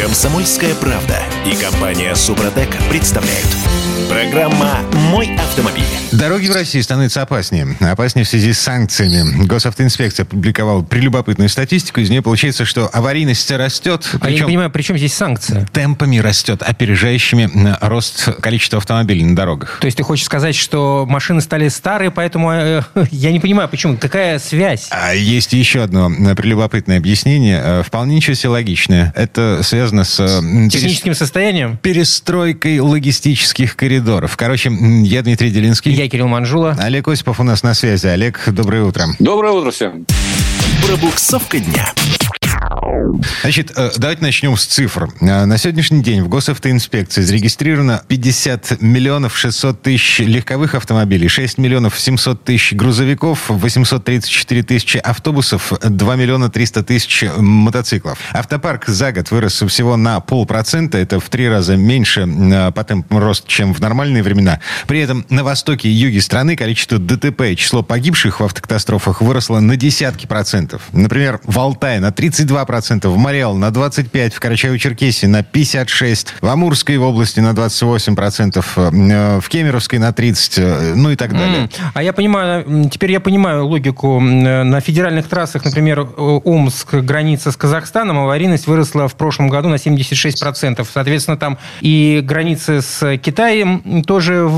Комсомольская правда и компания Супротек представляют. Программа «Мой автомобиль». Дороги в России становятся опаснее. Опаснее в связи с санкциями. Госавтоинспекция опубликовала прелюбопытную статистику. Из нее получается, что аварийность растет. А я не понимаю, при чем здесь санкции? темпами растет, опережающими м, рост количества автомобилей на дорогах. То есть ты хочешь сказать, что машины стали старые, поэтому э, я не понимаю, почему, какая связь? А есть еще одно э, прелюбопытное объяснение, э, вполне ничего себе логичное. Это связано с... э, м, перес- Техническим состоянием? перестройкой логистических коридоров. Короче, я Дмитрий Делинский. Я Кирилл Манжула. Олег Осипов у нас на связи. Олег, доброе утро. Доброе утро всем. Пробуксовка дня. Значит, э, давайте начнем с цифр. Э, На сегодняшний день в госавтоинспекции зарегистрировано 50 миллионов 600 тысяч легковых автомобилей, 6 миллионов 700 тысяч грузовиков, 834 тысячи автобусов, 2 миллиона 300 тысяч мотоциклов. Автопарк за год вырос всего на полпроцента. Это в три раза меньше э, по темпам роста, чем в нормальные времена. При этом на востоке и юге страны количество ДТП и число погибших в автокатастрофах выросло на десятки процентов. Например, в Алтае на 32%, в Мариал на 25%, в Карачаево-Черкесии на 56%, в Амурской области на 28%, э, в Кемеровской на 30%, э, ну и так далее. А я понимаю, теперь я понимаю логику. Э, На федеральных трассах, например, Омск, граница с Казахстаном, аварийность выросла в прошлом году на 76%. Соответственно, там и границы с Китаем тоже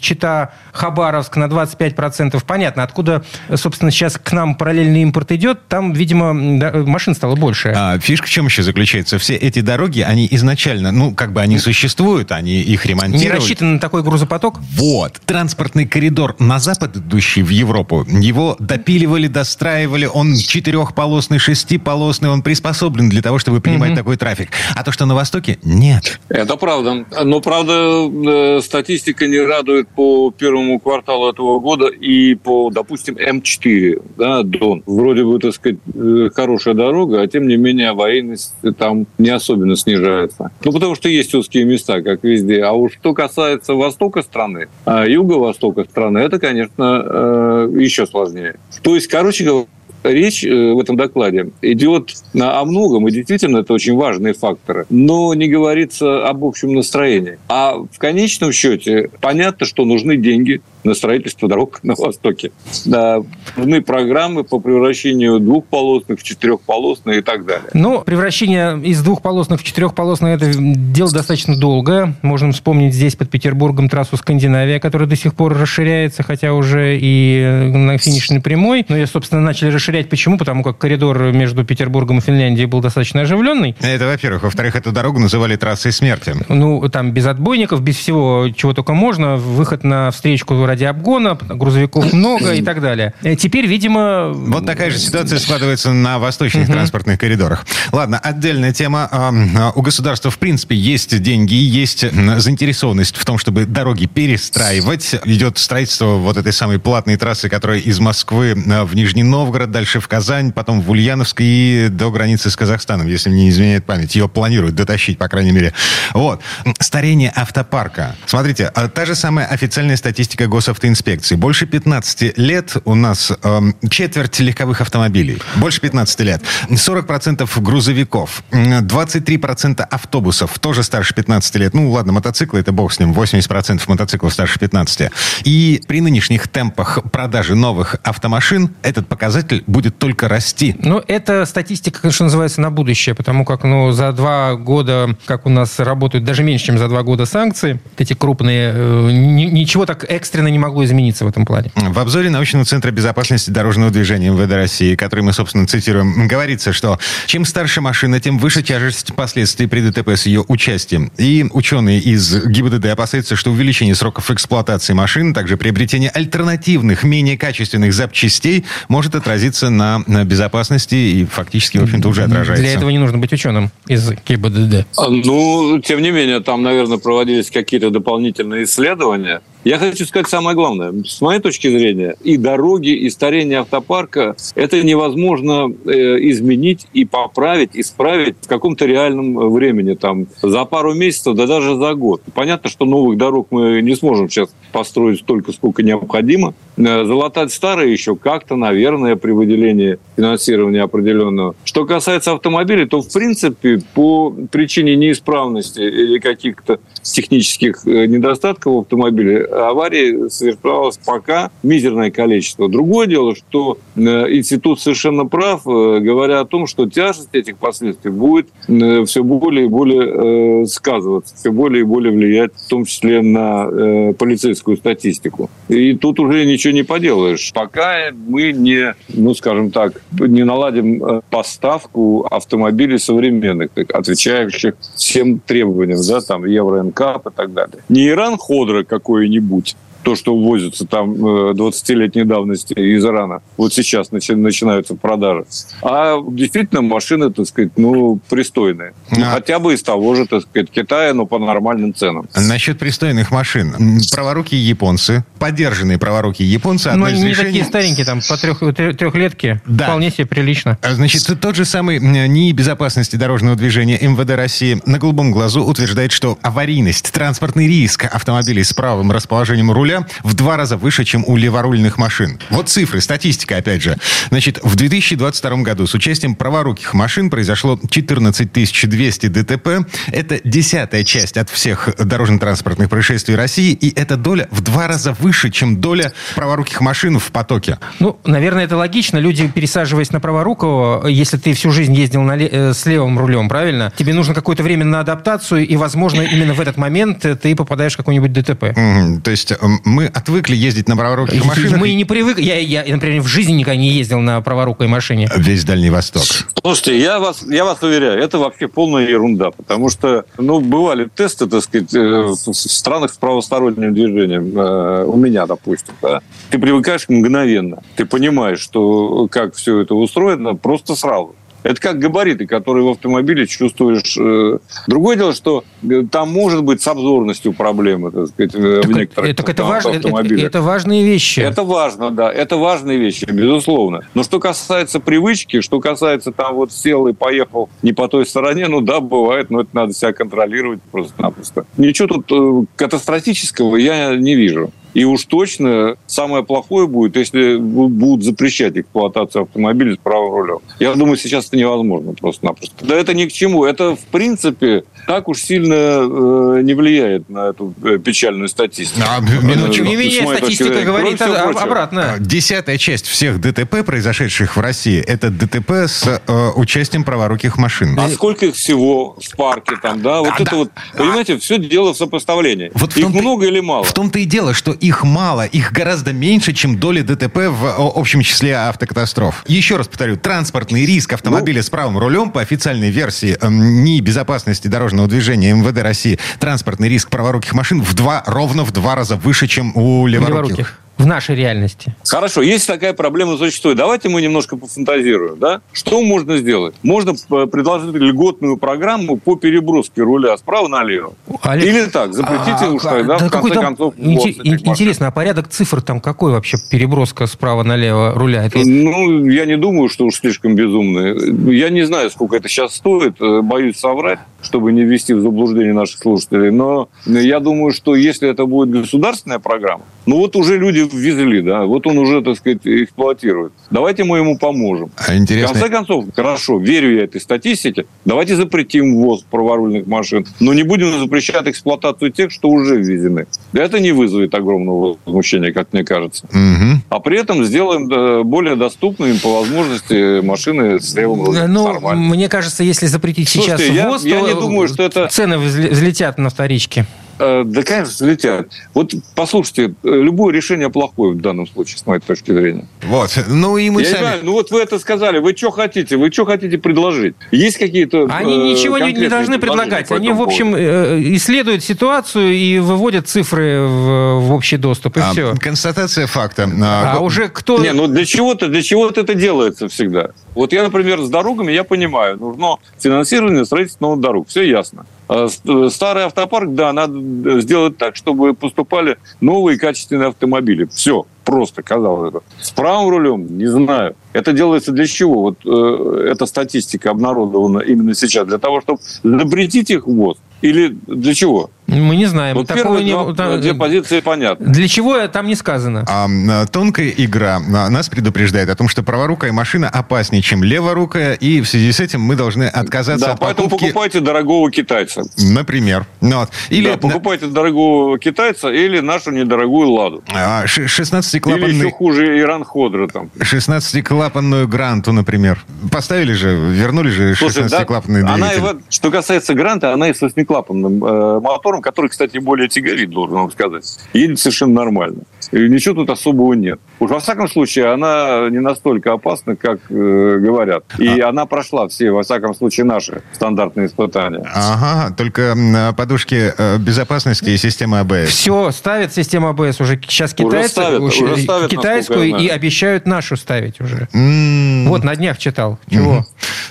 Чита, Хабаровск на 25%. Понятно, откуда, собственно, сейчас к нам параллельный импорт идет, там, видимо, м, да, машин стало больше. А фишка в чем еще заключается? Все эти дороги, они изначально, ну, как бы они существуют, они их Не ремонтировали. рассчитан на такой грузопоток? Вот. Транспортный коридор на запад, идущий в Европу, его допиливали, достраивали. Он четырехполосный, шестиполосный. Он приспособлен для того, чтобы принимать такой трафик. А то, что на востоке, нет. Это правда. Но, правда, э, статистика не радует по первому кварталу этого года и по, допустим, М4, да, Дон. Вроде бы, так сказать, э, хорошая дорога, а тем не менее аварийность там не особенно снижается. Ну, потому что есть узкие места, как везде. А уж что касается востока страны, а юго-востока страны, это, конечно, э, еще сложнее. То есть, короче говоря, Речь э, в этом докладе идет о многом, и действительно это очень важные факторы, но не говорится об общем настроении. А в конечном счете понятно, что нужны деньги на строительство дорог на Востоке. Да, нужны программы по превращению двухполосных в четырехполосные и так далее. Ну, превращение из двухполосных в четырехполосное это дело достаточно долгое. Можем вспомнить здесь под Петербургом трассу Скандинавия, которая до сих пор расширяется, хотя уже и на финишной прямой. Но ее, собственно, начали расширять. Почему? Потому как коридор между Петербургом и Финляндией был достаточно оживленный. Это, во-первых. Во-вторых, эту дорогу называли трассой смерти. Ну, там без отбойников, без всего, чего только можно. Выход на встречку ради обгона, грузовиков много и так далее. Э, Теперь, видимо... Вот такая же ситуация складывается на восточных транспортных коридорах. Ладно, отдельная тема. Ам, а, У государства, в принципе, есть деньги, есть м, заинтересованность в том, чтобы дороги перестраивать. Идет строительство вот этой самой платной трассы, которая из Москвы а, в Нижний Новгород, дальше в Казань, потом в Ульяновск и до границы с Казахстаном, если мне не изменяет память. Ее планируют дотащить, по крайней мере. Вот. Старение автопарка. Смотрите, а та же самая официальная статистика госавтоинспекции. Больше 15 лет у нас эм, четверть легковых автомобилей. Больше 15 лет. 40% грузовиков. м, 23% автобусов. Тоже старше 15 лет. Ну, ладно, мотоциклы, это бог с ним. 80% мотоциклов старше 15. И при нынешних темпах продажи новых автомашин этот показатель будет только расти. Ну, это статистика, конечно, называется на будущее, потому как, ну, за два года, как у нас работают, даже меньше, чем за два года санкции, эти крупные, э, ни- ничего так экстренно не могло измениться в этом плане. В обзоре научного центра безопасности дорожного движения МВД России, который мы, собственно, цитируем, говорится, что чем старше машина, тем выше тяжесть последствий при ДТП с ее участием. И ученые из ГИБДД опасаются, что увеличение сроков эксплуатации машин, также приобретение альтернативных, менее качественных запчастей может отразиться на, на безопасности и фактически, в общем-то, уже отражается. Для этого не нужно быть ученым из КИБДД. А, Ну, тем не менее, там, наверное, проводились какие-то дополнительные исследования. Я хочу сказать самое главное. С моей точки зрения, и дороги, и старение автопарка – это невозможно э, изменить и поправить, исправить в каком-то реальном времени, там, за пару месяцев, да даже за год. Понятно, что новых дорог мы не сможем сейчас построить столько, сколько необходимо. Э, залатать старые еще как-то, наверное, при выделении финансирования определенного. Что касается автомобилей, то, в принципе, по причине неисправности или каких-то технических э, недостатков в автомобиле аварии совершалось пока мизерное количество. Другое дело, что э, институт совершенно прав, говоря о том, что тяжесть этих последствий будет все более и более сказываться, все более и более влиять, в том числе на полицейскую статистику. И тут уже ничего не поделаешь. Пока мы не, ну, скажем так, не наладим э, поставку автомобилей современных, отвечающих всем требованиям, да, там, Евро-НКАП и так далее. Не Иран-Ходра какой-нибудь, de boot. То, что увозится там 20-летней э, давности из Ирана, вот сейчас начинаются продажи. А действительно машины, так сказать, ну, пристойные. А... Хотя бы из того же, так сказать, Китая, но по нормальным ценам. Насчет пристойных машин. Праворукие японцы, поддержанные праворукие японцы, одно ну, из не решений... такие старенькие, там, по трех, трехлетке, да. вполне себе прилично. А, значит, тот же самый НИИ безопасности дорожного движения МВД России на голубом глазу утверждает, что аварийность, транспортный риск автомобилей с правым расположением руля в два раза выше, чем у леворульных машин. Вот цифры, статистика, опять же. Значит, в 2022 году с участием праворуких машин произошло 14 200 ДТП. Это десятая часть от всех дорожно-транспортных происшествий России, и эта доля в два раза выше, чем доля праворуких машин в потоке. Ну, наверное, это логично. Люди, пересаживаясь на праворукого, если ты всю жизнь ездил на ле- э, с левым рулем, правильно? Тебе нужно какое-то время на адаптацию, и, возможно, именно в этот момент ты попадаешь в какой-нибудь ДТП. Mm-hmm. То есть мы отвыкли ездить на праворуких машинах. Мы и не привыкли. Я, я, например, в жизни никогда не ездил на праворукой машине. Весь Дальний Восток. Слушайте, я вас, я вас уверяю, это вообще полная ерунда, потому что, ну, бывали тесты, так сказать, э, в странах с правосторонним движением. Э, у меня, допустим, да. Ты привыкаешь мгновенно. Ты понимаешь, что как все это устроено, просто сразу. Это как габариты, которые в автомобиле чувствуешь. Э, другое дело, что э, там может быть с обзорностью проблемы, так сказать, э, так в некоторых это, это, важно. Это, это важные вещи. Это важно, да. Это важные вещи, безусловно. Но что касается привычки, что касается там вот сел и поехал не по той стороне, ну да, бывает, но это надо себя контролировать просто-напросто. Ничего тут катастрофического я не вижу. И уж точно самое плохое будет, если будут запрещать эксплуатацию автомобилей с правым рулем. Я думаю, сейчас это невозможно просто-напросто. Да это ни к чему. Это, в принципе, так уж сильно э, не влияет на эту э, печальную статистику. А, ну, тем не менее, статистика говорит а, обратно. Десятая часть всех ДТП, произошедших в России, это ДТП с э, участием праворуких машин. А сколько их всего в парке там, да? Вот да, это да. вот, понимаете, все дело в сопоставлении. Вот их много или мало? В том-то и дело, что их мало, их гораздо меньше, чем доли ДТП в общем числе автокатастроф. Еще раз повторю, транспортный риск автомобиля ну, с правым рулем по официальной версии э, НИИ безопасности дорожного движения МВД России транспортный риск праворуких машин в два, ровно в два раза выше, чем у леворуких. леворуких в нашей реальности. Хорошо, есть такая проблема зачастую. Давайте мы немножко пофантазируем. Да? Что можно сделать? Можно предложить льготную программу по переброске руля справа налево. Олег... Или так, запретите а, уж а, тогда, да в конце концов, Интересно, а порядок цифр там какой вообще переброска справа налево руля? Это... Ну, я не думаю, что уж слишком безумные. Я не знаю, сколько это сейчас стоит. Боюсь соврать, чтобы не ввести в заблуждение наших слушателей. Но я думаю, что если это будет государственная программа, ну вот уже люди ввезли, да, вот он уже, так сказать, эксплуатирует. Давайте мы ему поможем. А интересно... В конце концов, хорошо, верю я этой статистике, давайте запретим ввоз праворульных машин, но не будем запрещать эксплуатацию тех, что уже ввезены. Это не вызовет огромного возмущения, как мне кажется. Угу. А при этом сделаем более доступными по возможности машины с левым рулем. Ну, мне кажется, если запретить Слушайте, сейчас ввоз, я, я не думаю, что это... цены взлетят на вторичке. Э, да, конечно, взлетят. Вот послушайте, э, любое решение плохое в данном случае, с моей точки зрения. Вот. Ну и мы Я сами... знаю, ну вот вы это сказали. Вы что хотите? Вы что хотите предложить? Есть какие-то Они э, ничего не, не должны предлагать. Они, в общем, э, исследуют ситуацию и выводят цифры в, в общий доступ, и а, все. Констатация факта. А, а уже кто... Не, ну для чего-то для чего-то это делается всегда. Вот я, например, с дорогами, я понимаю, нужно финансирование строительства новых дорог. Все ясно. А старый автопарк, да, надо сделать так, чтобы поступали новые качественные автомобили. Все, просто, казалось бы. С правым рулем, не знаю. Это делается для чего? Вот э, эта статистика обнародована именно сейчас. Для того, чтобы запретить их ввоз или для чего? Мы не знаем. Вот Такого первые не... два, две позиции понятны. Для чего там не сказано? А, тонкая игра нас предупреждает о том, что праворукая машина опаснее, чем леворукая, и в связи с этим мы должны отказаться да, от поэтому покупки... покупайте дорогого китайца. Например. Ну, вот. Или... Да, покупайте дорогого китайца или нашу недорогую «Ладу». 16-клапанный... Или еще хуже Иран Ходра там. 16-клапанную «Гранту», например. Поставили же, вернули же 16-клапанный да, двигатель. Она, что касается «Гранта», она и с 8-клапанным э, мотором, который, кстати, более тягорит, должен вам сказать. Едет совершенно нормально. И ничего тут особого нет. Уж во всяком случае, она не настолько опасна, как э, говорят. И а... она прошла все, во всяком случае, наши стандартные испытания. Ага, только подушки э, безопасности и система АБС. Все, ставят систему АБС уже. Сейчас китайцы, уже ставят, уже, уже ставят, китайскую и обещают нашу ставить уже. Mm. Вот, на днях читал. Чего? Mm.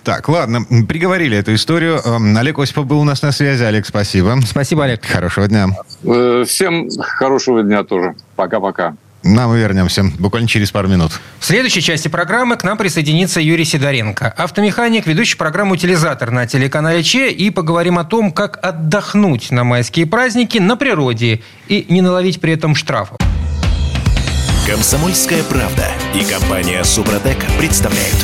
Так, ладно, приговорили эту историю. Эм, Олег Осипов был у нас на связи. Олег, спасибо. Спасибо, Олег. Хорошего дня. Э, всем хорошего дня тоже. Пока-пока. На, мы вернемся буквально через пару минут. В следующей части программы к нам присоединится Юрий Сидоренко, автомеханик, ведущий программу «Утилизатор» на телеканале Че, и поговорим о том, как отдохнуть на майские праздники на природе и не наловить при этом штрафов. Комсомольская правда и компания «Супротек» представляют.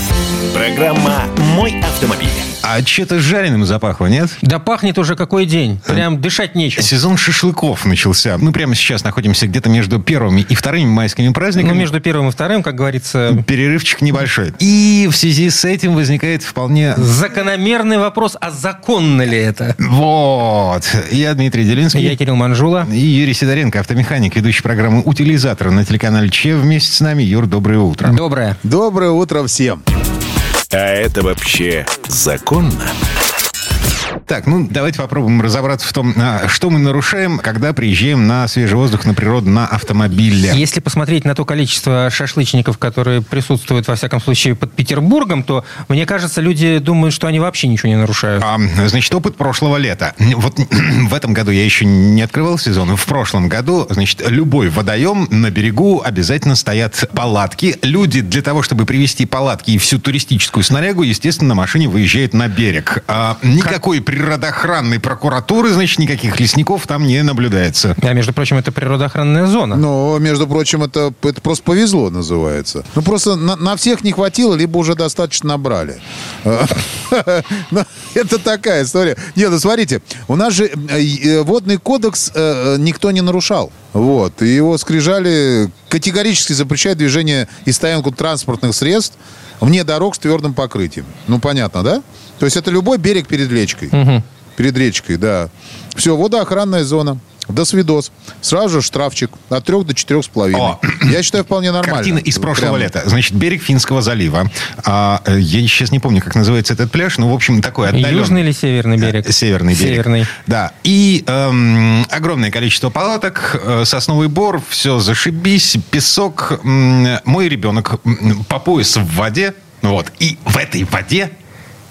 Программа «Мой автомобиль». А что-то жареным запахло, нет? Да пахнет уже какой день. Прям дышать нечем. Сезон шашлыков начался. Мы прямо сейчас находимся где-то между первыми и вторыми майскими праздниками. Ну, между первым и вторым, как говорится... Перерывчик небольшой. И в связи с этим возникает вполне... Закономерный вопрос, а законно ли это? Вот. Я Дмитрий Делинский. Я Кирилл Манжула. И Юрий Сидоренко, автомеханик, ведущий программы «Утилизатор» на телеканале Че. Вместе с нами. Юр, доброе утро. Доброе. Доброе утро всем. А это вообще законно? Так, ну давайте попробуем разобраться в том, а, что мы нарушаем, когда приезжаем на свежий воздух, на природу, на автомобиле. Если посмотреть на то количество шашлычников, которые присутствуют, во всяком случае, под Петербургом, то, мне кажется, люди думают, что они вообще ничего не нарушают. А, значит, опыт прошлого лета. Вот в этом году я еще не открывал сезон. В прошлом году, значит, любой водоем на берегу обязательно стоят палатки. Люди для того, чтобы привезти палатки и всю туристическую снарягу, естественно, на машине выезжают на берег. А, никакой природоохранной прокуратуры, значит, никаких лесников там не наблюдается. А, между прочим, это природоохранная зона. Но, между прочим, это, это просто повезло называется. Ну, просто на, на всех не хватило, либо уже достаточно набрали. Ну, это такая история. Нет, ну, смотрите, у нас же э, э, водный кодекс э, никто не нарушал. Вот. И его скрижали категорически запрещают движение и стоянку транспортных средств вне дорог с твердым покрытием. Ну, понятно, да? То есть это любой берег перед речкой. Угу. Перед речкой, да. Все, водоохранная зона. До свидос. Сразу же штрафчик от трех до четырех с половиной. Я считаю, вполне нормально. Картина из прошлого Прям... лета. Значит, берег Финского залива. А, э, я сейчас не помню, как называется этот пляж, но, в общем, такой отдаленный. Южный или северный берег? Э, северный берег. Северный. Да. И эм, огромное количество палаток, э, сосновый бор, все зашибись, песок. Мой ребенок по пояс в воде. Вот. И в этой воде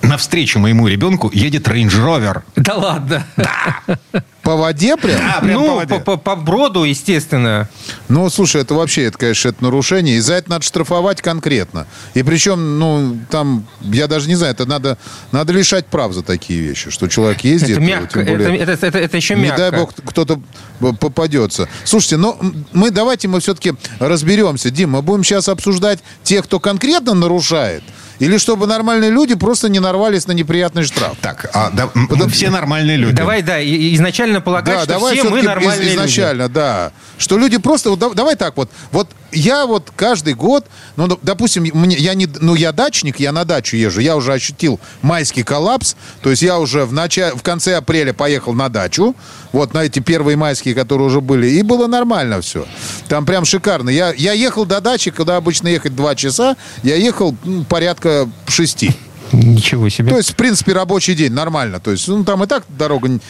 навстречу моему ребенку едет Range Rover. Да ладно? Да. По воде прям? Да, прям ну, по, воде. По, по, по броду, естественно. Ну, слушай, это вообще, это, конечно, это нарушение. И за это надо штрафовать конкретно. И причем, ну, там, я даже не знаю, это надо, надо лишать прав за такие вещи, что человек ездит. Это мягко, более, это, это, это, это еще мягко. Не дай бог, кто-то попадется. Слушайте, но мы давайте мы все-таки разберемся. Дим, мы будем сейчас обсуждать тех, кто конкретно нарушает, или чтобы нормальные люди просто не нарвались на неприятный штраф? Так, а, да, Потому... все нормальные люди. Давай, да, изначально полагать, да, что давай все мы нормальные из, изначально, люди. да. Что люди просто... Вот, давай так вот. Вот я вот каждый год, ну, допустим, мне, я не, ну, я дачник, я на дачу езжу, я уже ощутил майский коллапс, то есть я уже в, начале, в конце апреля поехал на дачу, вот на эти первые майские, которые уже были, и было нормально все. Там прям шикарно. Я, я ехал до дачи, когда обычно ехать два часа, я ехал ну, порядка шести. Ничего себе. То есть, в принципе, рабочий день нормально. То есть, ну, там и так дорога не,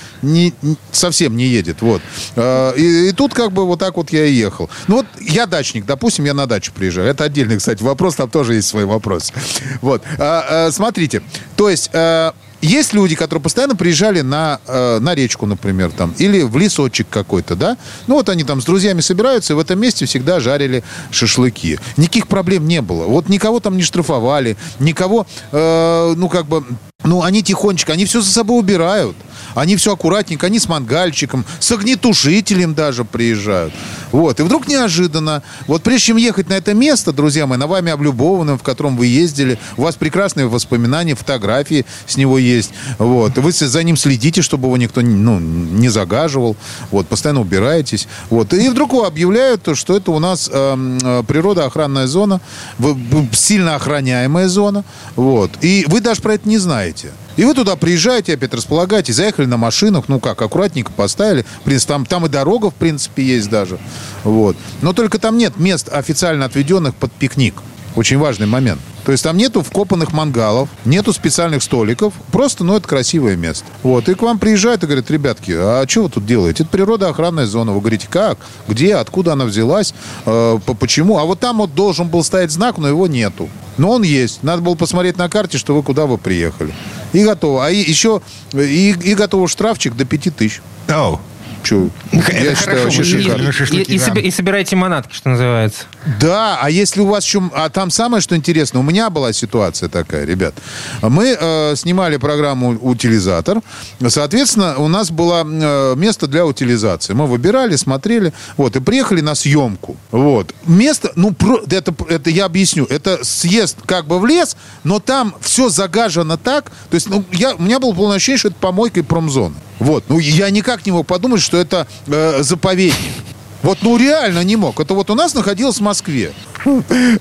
не, совсем не едет. Вот. А, и, и тут как бы вот так вот я и ехал. Ну, вот я дачник, допустим, я на дачу приезжаю. Это отдельный, кстати, вопрос, там тоже есть свой вопрос. Вот. А, а, смотрите, то есть... Есть люди, которые постоянно приезжали на, э, на речку, например, там, или в лесочек какой-то, да? Ну, вот они там с друзьями собираются, и в этом месте всегда жарили шашлыки. Никаких проблем не было. Вот никого там не штрафовали, никого, э, ну, как бы, ну, они тихонечко, они все за собой убирают. Они все аккуратненько, они с мангальчиком, с огнетушителем даже приезжают. Вот. И вдруг неожиданно, вот прежде чем ехать на это место, друзья мои, на вами облюбованным, в котором вы ездили, у вас прекрасные воспоминания, фотографии с него есть. Вот. Вы за ним следите, чтобы его никто ну, не загаживал. Вот. Постоянно убираетесь. Вот. И вдруг объявляют, что это у нас эм, э, природоохранная зона, сильно охраняемая зона. Вот. И вы даже про это не знаете. И вы туда приезжаете, опять располагаете, заехали на машинах, ну как, аккуратненько поставили. В принципе, там, там и дорога, в принципе, есть даже. Вот. Но только там нет мест официально отведенных под пикник. Очень важный момент. То есть там нету вкопанных мангалов, нету специальных столиков. Просто, ну, это красивое место. Вот. И к вам приезжают и говорят, ребятки, а что вы тут делаете? Это природоохранная зона. Вы говорите, как? Где? Откуда она взялась? Э, почему? А вот там вот должен был стоять знак, но его нету. Но он есть. Надо было посмотреть на карте, что вы куда вы приехали. И готово. А еще и, и готово штрафчик до 5 тысяч. Oh. Че, я считаю, очень шикарно. И, и, и собирайте манатки, что называется. Да, а если у вас еще... А там самое, что интересно, у меня была ситуация такая, ребят. Мы э, снимали программу «Утилизатор». Соответственно, у нас было э, место для утилизации. Мы выбирали, смотрели, вот, и приехали на съемку. Вот. Место, ну, про, это, это я объясню. Это съезд как бы в лес, но там все загажено так. То есть, ну, я, у меня было полное ощущение, что это помойка и промзона. Вот. Ну, я никак не мог подумать, что это э, заповедник. Вот, ну, реально не мог. Это вот у нас находилось в Москве.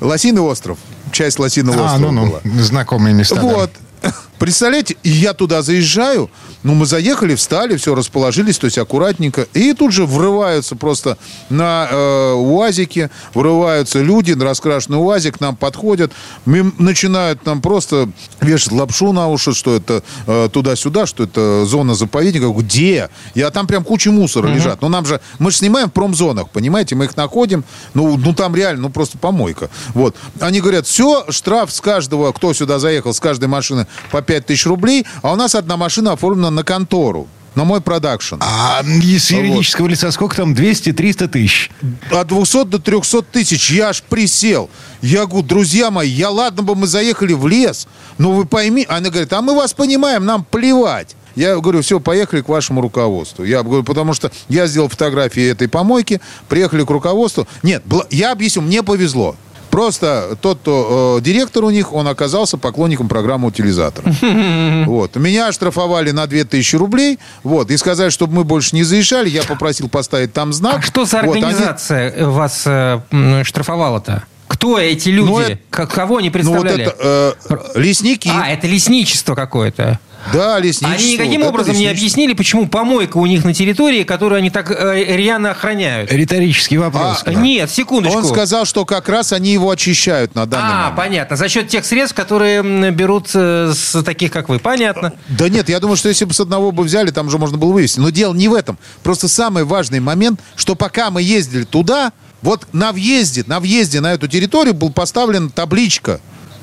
Лосиный остров. Часть Лосиного а, острова ну, ну, была. Знакомые места. Вот. Да. Представляете, я туда заезжаю, ну, мы заехали, встали, все, расположились, то есть аккуратненько, и тут же врываются просто на э, УАЗике, врываются люди на раскрашенный УАЗик, нам подходят, начинают нам просто вешать лапшу на уши, что это э, туда-сюда, что это зона заповедника. Где? Я там прям куча мусора угу. лежат. Ну, нам же, мы же снимаем в промзонах, понимаете, мы их находим, ну, ну, там реально, ну, просто помойка. Вот. Они говорят, все, штраф с каждого, кто сюда заехал, с каждой машины по 5 тысяч рублей, а у нас одна машина оформлена на контору. На мой продакшн. А из юридического вот. лица сколько там? 200-300 тысяч? От 200 до 300 тысяч. Я аж присел. Я говорю, друзья мои, я ладно бы мы заехали в лес, но вы пойми... Она говорит, а мы вас понимаем, нам плевать. Я говорю, все, поехали к вашему руководству. Я говорю, потому что я сделал фотографии этой помойки, приехали к руководству. Нет, я объясню, мне повезло. Просто тот, кто э, директор у них, он оказался поклонником программы утилизатор. Вот. Меня оштрафовали на 2000 рублей, вот, и сказали, чтобы мы больше не заезжали, я попросил поставить там знак. А что за организация вот, они... вас э, штрафовала-то? Кто эти люди? Ну, это, Кого они представляли? Ну, вот это, э, лесники. А, это лесничество какое-то. Да, лесничество. Они никаким вот образом не объяснили, почему помойка у них на территории, которую они так э, рьяно охраняют. Риторический вопрос. А, да. Нет, секундочку. Он сказал, что как раз они его очищают на данный а, момент. А, понятно. За счет тех средств, которые берут с таких, как вы. Понятно. Да нет, я думаю, что если бы с одного бы взяли, там же можно было вывести. Но дело не в этом. Просто самый важный момент, что пока мы ездили туда, вот на въезде, на въезде на эту территорию был поставлена табличка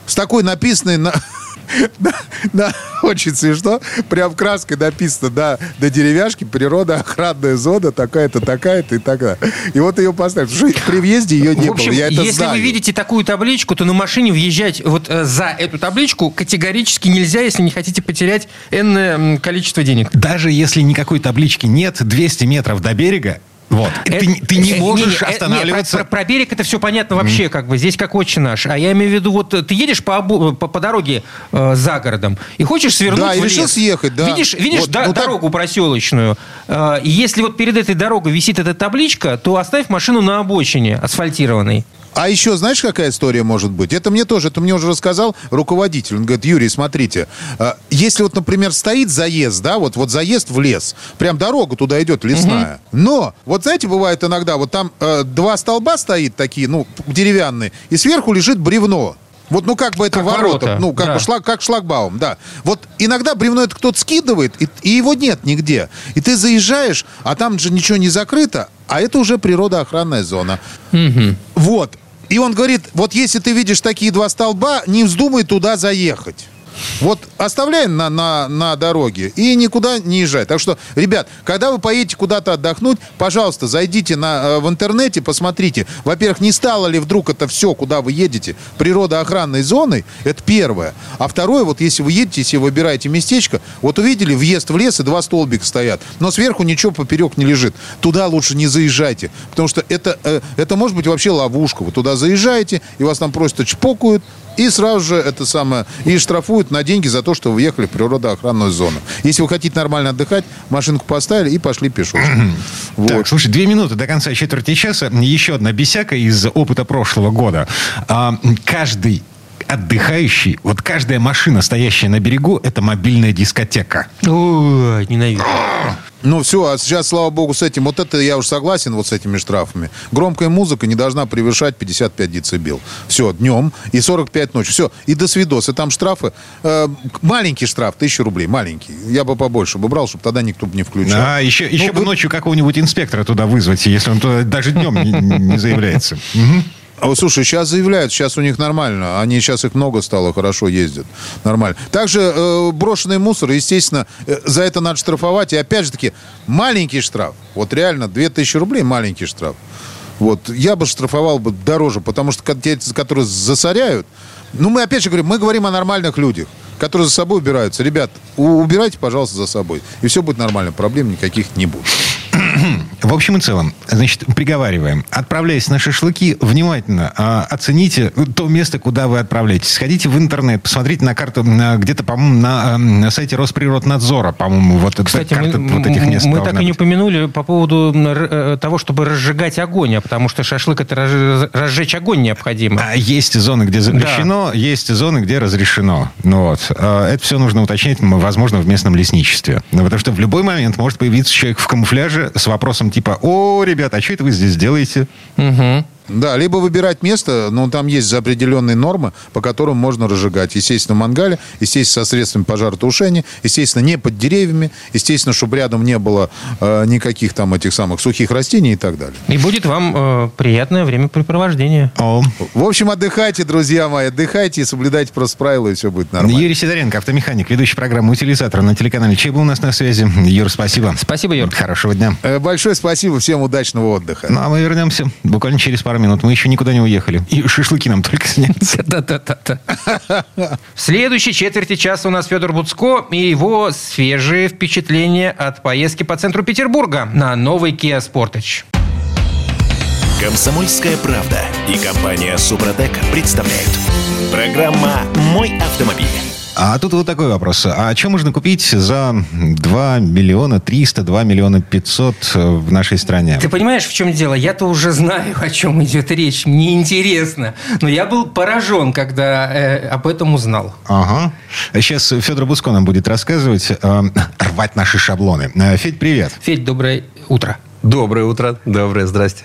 с такой написанной на, на, на, очень смешно. Прям краской написано да, на деревяшке природа охранная зона такая-то, такая-то и такая. И вот ее поставили. Что при въезде ее не в общем, было. Я это если знаю. вы видите такую табличку, то на машине въезжать вот э, за эту табличку категорически нельзя, если не хотите потерять энное количество денег. Даже если никакой таблички нет, 200 метров до берега, вот. Это, ты, ты не можешь не, не, останавливаться. Не, про, про берег это все понятно вообще, mm. как бы здесь как отче наш. А я имею в виду, вот ты едешь по, по, по дороге э, за городом и хочешь свернуть да, в лес. решил съехать, да. Видишь, видишь вот, да, ну, дорогу так... проселочную. Э, если вот перед этой дорогой висит эта табличка, то оставь машину на обочине асфальтированной. А еще знаешь, какая история может быть? Это мне тоже, это мне уже рассказал руководитель. Он говорит, Юрий, смотрите, а, если вот, например, стоит заезд, да, вот, вот заезд в лес, прям дорога туда идет лесная, угу. но вот знаете, бывает иногда, вот там э, два столба стоит такие, ну, деревянные, и сверху лежит бревно. Вот, ну, как бы это как ворота, ворота, ну, как да. бы шлаг, как шлагбаум, да. Вот иногда бревно это кто-то скидывает, и, и его нет нигде. И ты заезжаешь, а там же ничего не закрыто, а это уже природоохранная зона. Угу. Вот. И он говорит, вот если ты видишь такие два столба, не вздумай туда заехать. Вот оставляем на, на, на дороге и никуда не езжай. Так что, ребят, когда вы поедете куда-то отдохнуть, пожалуйста, зайдите на, э, в интернете, посмотрите. Во-первых, не стало ли вдруг это все, куда вы едете, природоохранной зоной, это первое. А второе, вот если вы едете, если вы выбираете местечко, вот увидели въезд в лес и два столбика стоят, но сверху ничего поперек не лежит. Туда лучше не заезжайте, потому что это, э, это может быть вообще ловушка. Вы туда заезжаете, и вас там просто чпокают, и сразу же это самое, и штрафуют на деньги за то, что вы ехали в природоохранную зону. Если вы хотите нормально отдыхать, машинку поставили и пошли пешочком. Так, Вот. слушай, две минуты до конца четверти часа. Еще одна бесяка из опыта прошлого года. А, каждый отдыхающий, вот каждая машина, стоящая на берегу, это мобильная дискотека. Ой, ненавижу. Ну все, а сейчас, слава богу, с этим, вот это я уж согласен вот с этими штрафами. Громкая музыка не должна превышать 55 децибел. Все, днем и 45 ночью. Все, и до свидос. И там штрафы, э, маленький штраф, 1000 рублей, маленький. Я бы побольше бы брал, чтобы тогда никто бы не включал. А еще, еще Ну, бы вы- ночью какого-нибудь инспектора туда вызвать, если он туда даже днем не, не заявляется. А вот, слушай, сейчас заявляют, сейчас у них нормально. Они сейчас их много стало, хорошо ездят. Нормально. Также э, брошенный мусор, естественно, э, за это надо штрафовать. И опять же таки, маленький штраф. Вот реально, 2000 рублей маленький штраф. Вот, я бы штрафовал бы дороже, потому что те, которые засоряют, ну, мы опять же говорим, мы говорим о нормальных людях, которые за собой убираются. Ребят, убирайте, пожалуйста, за собой. И все будет нормально, проблем никаких не будет. В общем и целом, значит, приговариваем. Отправляясь на шашлыки, внимательно а, оцените то место, куда вы отправляетесь. Сходите в интернет, посмотрите на карту, где-то, по-моему, на, а, на сайте Росприроднадзора, по-моему, вот Кстати, мы, карта вот этих мест мы так и не упомянули по поводу э, того, чтобы разжигать огонь, а потому что шашлык это разж- разжечь огонь необходимо. А Есть зоны, где запрещено, есть зоны, где разрешено. Ну вот. А, Это все нужно уточнять, возможно, в местном лесничестве. Ну, потому что в любой момент может появиться человек в камуфляже с вопросом типа «О, ребята, а что это вы здесь делаете?» Мгм. Да, либо выбирать место, но там есть определенные нормы, по которым можно разжигать. Естественно, в мангале, естественно, со средствами пожаротушения, естественно, не под деревьями, естественно, чтобы рядом не было э, никаких там этих самых сухих растений и так далее. И будет вам э, приятное времяпрепровождение. О. В общем, отдыхайте, друзья мои, отдыхайте и соблюдайте просто правила, и все будет нормально. Юрий Сидоренко, автомеханик, ведущий программы «Утилизатор» на телеканале Че был у нас на связи. Юр, спасибо. Спасибо, Юр. Хорошего дня. Э, Большое спасибо, всем удачного отдыха. Ну, а мы вернемся буквально через пару минут. Мы еще никуда не уехали. И шашлыки нам только снятся. Да-да-да-да. В следующей четверти часа у нас Федор Буцко и его свежие впечатления от поездки по центру Петербурга на новый Kia Sportage. Комсомольская правда и компания Супротек представляют. Программа «Мой автомобиль». А тут вот такой вопрос. А что можно купить за 2 миллиона 300, 2 миллиона 500 в нашей стране? Ты понимаешь, в чем дело? Я-то уже знаю, о чем идет речь. Мне интересно. Но я был поражен, когда э, об этом узнал. Ага. Сейчас Федор Буско нам будет рассказывать, э, рвать наши шаблоны. Э, Федь, привет. Федь, доброе утро. Доброе утро. Доброе, здрасте.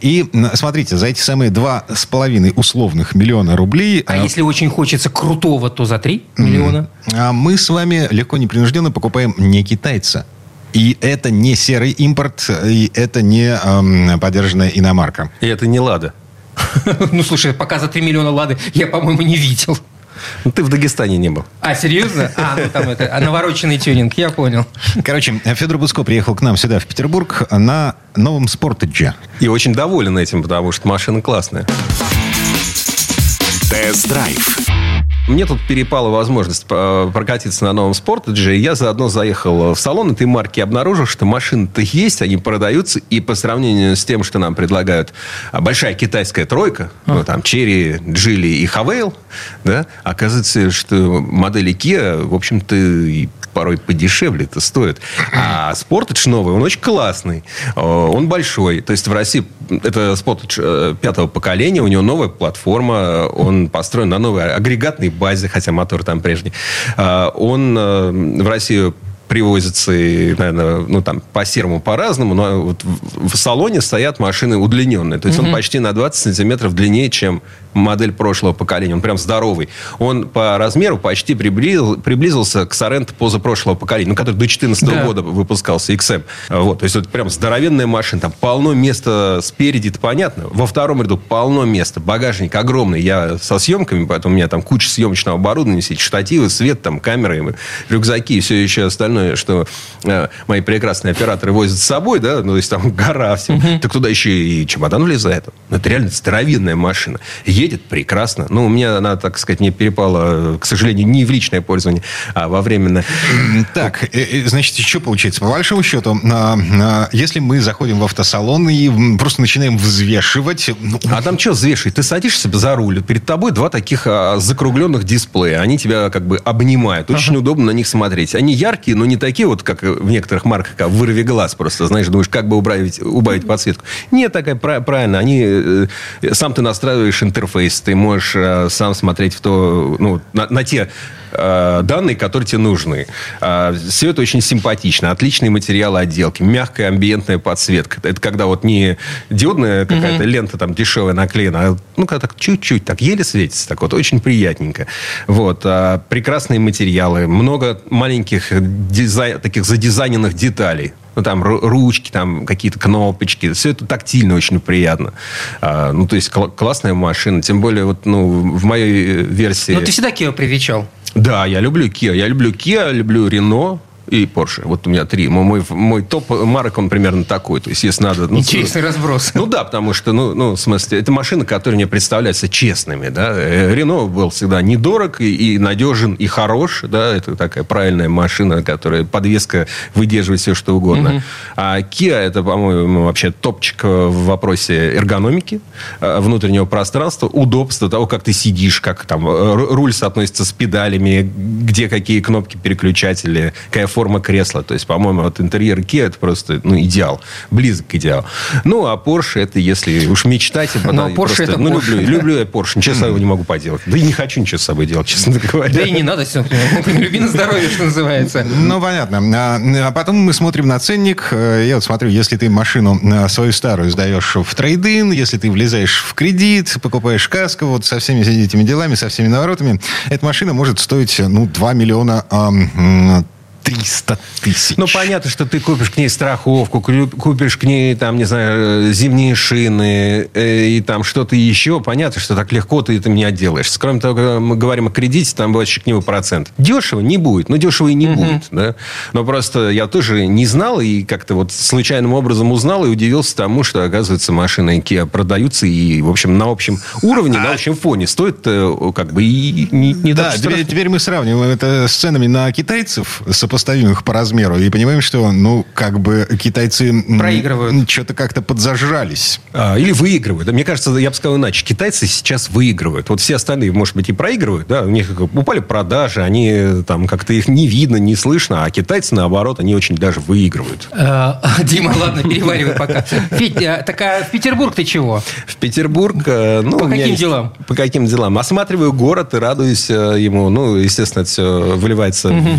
И смотрите, за эти самые два с половиной условных миллиона рублей А э, если очень хочется крутого, то за 3 миллиона? а мы с вами легко непринужденно покупаем не китайца. И это не серый импорт, и это не эм, поддержанная иномарка. И это не «Лада». Ну, слушай, пока за 3 миллиона лады я, по-моему, не видел. Ну, ты в Дагестане не был. А, серьезно? А, ну там это, а навороченный тюнинг, я понял. Короче, Федор Буско приехал к нам сюда, в Петербург, на новом Sportage. И очень доволен этим, потому что машина классная. Тест-драйв. Мне тут перепала возможность э, прокатиться на новом Sportage, и я заодно заехал в салон этой марки и обнаружил, что машины-то есть, они продаются, и по сравнению с тем, что нам предлагают а, большая китайская тройка, ну, там, Chery, Джили и Haval, да, оказывается, что модели Kia, в общем-то, порой подешевле-то стоят. А Sportage новый, он очень классный. Э, Он большой. То есть в России это Sportage э, пятого поколения, у него новая платформа, он построен на новой агрегатной базе, хотя мотор там прежний. А, Он э, в Россию привозятся, и, наверное, ну, там, по-серому по-разному, но вот в, салоне стоят машины удлиненные. То есть он почти на 20 сантиметров длиннее, чем модель прошлого поколения. Он прям здоровый. Он по размеру почти приблизил, приблизился к Соренто позапрошлого поколения, ну, который до 2014 Да. года выпускался, XM. Вот, то есть это прям здоровенная машина. Там полно места спереди, это понятно. Во втором ряду полно места. Багажник огромный. Я со съемками, поэтому у меня там куча съемочного оборудования, эти штативы, свет, там камеры, рюкзаки и все еще остальное, что э, мои прекрасные операторы возят с собой, да, ну, то есть там гора всего. Так туда еще и чемодан влезает. Ну, Это реально здоровенная машина. Едет прекрасно. Ну, у меня она, так сказать, не перепала, к сожалению, не в личное пользование, а во временное. Так, э, э, значит, еще получается, по большому счету, а, а, если мы заходим в автосалон и просто начинаем взвешивать, ну, А там что взвешивать? Ты садишься за руль, перед тобой два таких а, закругленных дисплея. Они тебя как бы обнимают. Очень удобно на них смотреть. Они яркие, но не такие вот, как в некоторых марках, как вырви глаз просто. Знаешь, думаешь, как бы убавить, убавить подсветку. Нет, такая пра- правильно. Они, э, сам ты настраиваешь интерфейс, ты можешь э, сам смотреть в то, ну, на, на те э, данные, которые тебе нужны. все это очень симпатично. Отличные материалы отделки. Мягкая амбиентная подсветка. Это когда вот не диодная какая-то лента там дешевая наклеена, а ну, когда так чуть-чуть, так еле светится. Так вот, очень приятненько. Вот. а, прекрасные материалы. Много маленьких дизай- таких задизайненных деталей. Ну, там ру- ручки, там какие-то кнопочки. Все это тактильно очень приятно. А, ну, то есть, кла- классная машина. Тем более, вот, ну, в моей э, версии... Ну, ты всегда Кио привечал. Да, я люблю Kia. Я люблю Kia, люблю Renault и Porsche. Вот у меня три. Мой, мой, топ марок, он примерно такой. То есть, если надо... Ну, Интересный разброс. ну да, потому что, ну, ну, в смысле, это машины, которые мне представляются честными, да. Э, Рено был всегда недорог и, и надежен, и хорош, да. Это такая правильная машина, которая подвеска выдерживает все, что угодно. А Kia это, по-моему, вообще топчик в вопросе эргономики, э, внутреннего пространства, удобства, того, как ты сидишь, как там э, ру- руль соотносится с педалями, где какие кнопки переключатели, какая форма кресла. То есть, по-моему, вот интерьер Kia это просто ну, идеал, близок к идеалу. Ну, а Porsche это если уж мечтать... Но да, Porsche просто, это ну, Porsche, люблю, да. люблю я Porsche, ничего с собой не могу поделать. Да и не хочу ничего с собой делать, честно говоря. Да и не надо, все. Люби на здоровье, что называется. Ну, понятно. А, а потом мы смотрим на ценник. Э, Я вот смотрю, если ты машину э, свою старую сдаешь в трейдин, если ты влезаешь в кредит, покупаешь каско, вот со всеми этими делами, со всеми наворотами, эта машина может стоить, ну, 2 миллиона 300 тысяч. Ну, понятно, что ты купишь к ней страховку, купишь к ней, там, не знаю, э, зимние шины э, и там что-то еще. Понятно, что так легко ты этим не отделаешься. Кроме того, когда мы говорим о кредите, там больше к нему процент. Дешево не будет. Ну, дешево и не будет, да. Но просто я тоже не знал и как-то вот случайным образом узнал и удивился тому, что, оказывается, машины Kia продаются и, в общем, на общем уровне, на общем фоне стоит э, как бы и не, не Да, теперь, теперь мы сравниваем это с ценами на китайцев, сопоставимых по размеру, и понимаем, что, ну, как бы китайцы... Проигрывают. Что-то как-то подзажрались. А, Или выигрывают. Мне кажется, я бы сказал иначе. Китайцы сейчас выигрывают. Вот все остальные, может быть, и проигрывают. Да? У них упали продажи, они там как-то их не видно, не слышно. А китайцы, наоборот, они очень даже выигрывают. Э, Дима, ладно, переваривай пока. Федь, а, так а в Петербург ты чего? В Петербург... э, Ну, По каким делам? По каким делам? Осматриваю город и радуюсь э, ему. Ну, естественно, это все выливается в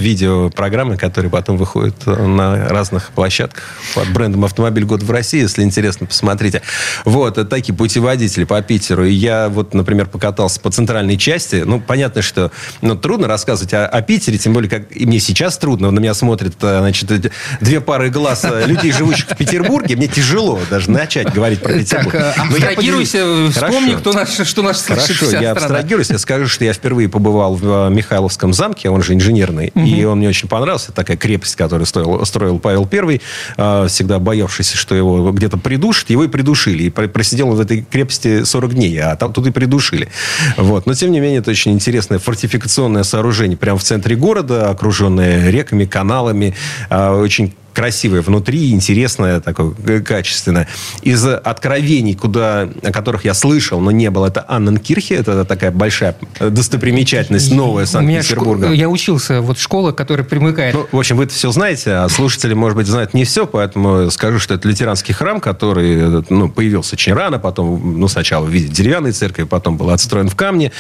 видеопрограммы, которые потом выходят э, на разных площадках под брендом «Автомобиль года в России». Если интересно, посмотрите. Вот, это такие путеводители по Питеру. И я вот, например, покатался по центральной части. Ну, понятно, что ну, трудно рассказывать о, о Питере, тем более, как и мне сейчас трудно. На меня смотрят, э, значит, две пары глаз э, людей, живущих в Петербурге. Мне тяжело даже начать говорить про Петербург. Так, абстрагируйся, вспомни, кто наш, что наш слышит Хорошо, я абстрагируюсь, я скажу, что я впервые побывал в Михайловском замке, он же инженерный, и он мне очень понравился. Такая крепость, которую строил, строил Павел I, э, всегда боявшийся, что его где-то придушат, его и придушили. И про- просидел в этой крепости 40 дней, а там тут и придушили. Вот. Но, тем не менее, это очень интересное фортификационное сооружение прямо в центре города, окруженное реками, каналами, э, очень красивое внутри, интересное, такое качественное. Из откровений, куда, о которых я слышал, но не было, это Анненкирхе, это такая большая достопримечательность, новая Санкт-Петербурга. Я учился, вот школа, которая примыкает. Ну, в общем, вы это все знаете, а слушатели, может быть, знают не все, поэтому скажу, что это лютеранский храм, который ну, появился очень рано, потом, ну, сначала в виде деревянной церкви, потом был отстроен в камне.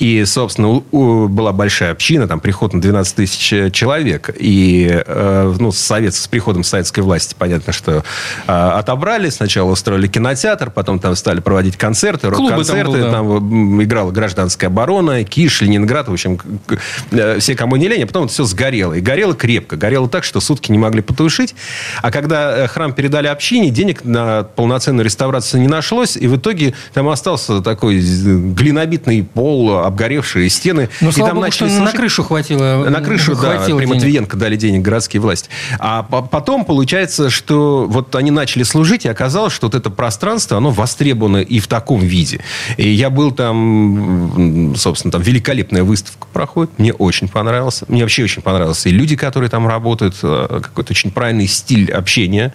И, собственно, у, у, была большая община, там приход на 12 тысяч человек. И э, ну, совет, с приходом советской власти, понятно, что э, отобрали. Сначала устроили кинотеатр, потом там стали проводить концерты, рок-концерты. Там, был, да. там играла гражданская оборона, Киш, Ленинград, в общем, э, все, кому не лень, а потом это все сгорело. И горело крепко. Горело так, что сутки не могли потушить. А когда э, храм передали общине, денег на полноценную реставрацию не нашлось, и в итоге там остался такой глинобитный пол, обгоревшие стены. Ну, и слава там богу, начали слушать... на крышу хватило. На крышу, хватило да, при Матвиенко дали денег городские власти. А потом получается, что вот они начали служить, и оказалось, что вот это пространство, оно востребовано и в таком виде. И я был там, собственно, там великолепная выставка проходит. Мне очень понравилось. Мне вообще очень понравилось. И люди, которые там работают, э, какой-то очень правильный стиль общения.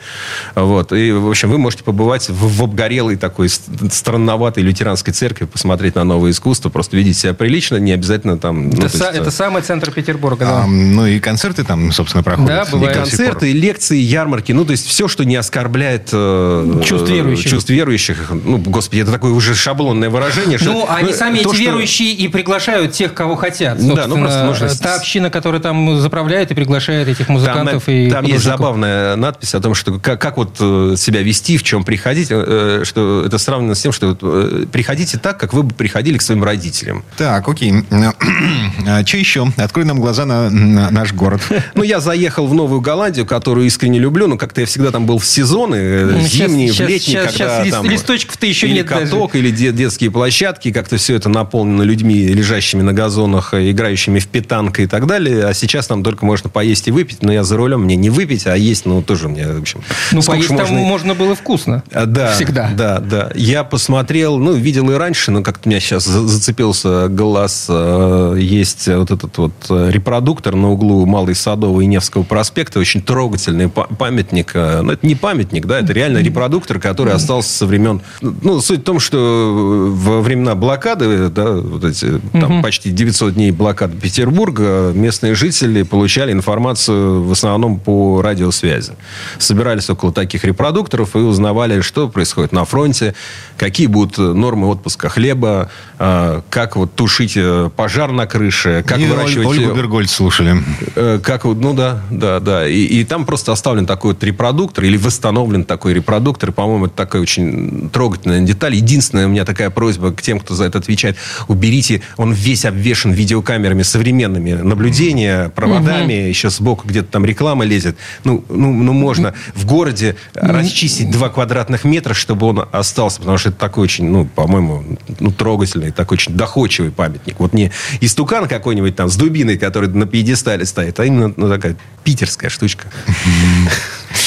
Вот. И, в общем, вы можете побывать в, в обгорелой такой странноватой лютеранской церкви, посмотреть на новое искусство, просто видеть себя прилично, не обязательно там... Это, ну, са- есть, это самый центр Петербурга, да. А, ну и концерты там, собственно, проходят. Да, бывает. И концерты, и лекции, ярмарки. Ну, то есть все, что не оскорбляет э, Чувств верующих. чувств верующих. Ну, господи, это такое уже шаблонное выражение. что- Ну, они сами то, эти что- верующие и приглашают тех, кого хотят. Да, ну, просто Собственно, нужно- Та община, которая там заправляет и приглашает этих музыкантов на- и там есть художников. забавная надпись о том, что как, как вот э, себя вести, в чем приходить, э, что это сравнено с тем, что э, приходите так, как вы бы приходили к своим родителям. Так, окей. А, Что еще? Открой нам глаза на, на наш город. Ну, я заехал в Новую Голландию, которую искренне люблю, но как-то я всегда там был в сезоны, э, Ну, зимние, в летние, щас- когда лист- там... листочков-то еще или нет даже. каток, или де- детские площадки, как-то все это наполнено людьми, лежащими на газонах, э, играющими в питанка и так далее. А сейчас там только можно поесть и выпить, но я за рулем, мне не выпить, а есть, ну, тоже мне, в общем... Ну, поесть ж там можно было вкусно. а, Да, Всегда. Да, да. Я посмотрел, ну, видел и раньше, но как-то меня сейчас за- зацепился глаз. Э, Есть вот этот вот репродуктор на углу Малой Садовой и Невского проспекта. Очень трогательный па- памятник. Э, Ну, это не памятник, да, это реально репродуктор, который остался со времен... Ну, суть в том, что во времена блокады, да, вот эти, там почти 900 дней блокады Петербурга, местные жители получали информацию в основном по радиосвязи. Собирались около таких репродукторов и узнавали, что происходит на фронте, какие будут нормы отпуска хлеба, э, как вот тушить э, пожар на крыше, как И выращивать... Ольгу Бергольд слушали. Э, Как, ну да, да, да. И, и там просто оставлен такой вот репродуктор или восстановлен такой репродуктор. По-моему, это такая очень трогательная деталь. Единственная у меня такая просьба к тем, кто за это отвечает. Уберите, он весь обвешен видеокамерами современными наблюдения, проводами. Еще сбоку где-то там реклама лезет. Ну, ну, ну можно в городе расчистить два квадратных метра, чтобы он остался. Потому что это такой очень, ну, по-моему, ну, трогательный, такой очень доходчивый памятник. Вот не истукан какой-нибудь там с дубиной, который на пьедестале стоит, а именно ну, такая питерская штучка. Mm-hmm.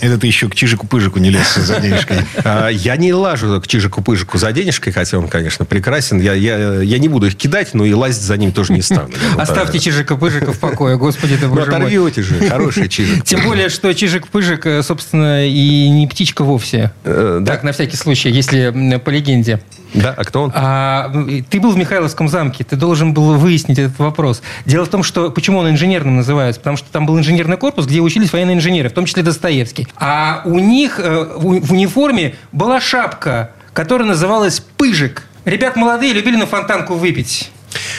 Это ты еще к Чижику-Пыжику не лез за денежкой. А, Я не лажу к Чижику-Пыжику за денежкой, хотя он, конечно, прекрасен. Я, я, я не буду их кидать, но и лазить за ним тоже не стану. Оставьте Чижика-Пыжика в покое, господи ты, Ну, боже мой. оторвете же, хороший Чижик. Тем более, что Чижик-Пыжик, э, собственно, и не птичка вовсе. Э. Так, на всякий случай, если по легенде. Да, а кто он? А, ты был в Михайловском замке, ты должен был выяснить этот вопрос. Дело в том, что почему он инженерным называется? Потому что там был инженерный корпус, где учились военные инженеры, в том числе Достоевский. А у них э, в униформе была шапка, которая называлась «Пыжик». Ребят молодые любили на фонтанку выпить.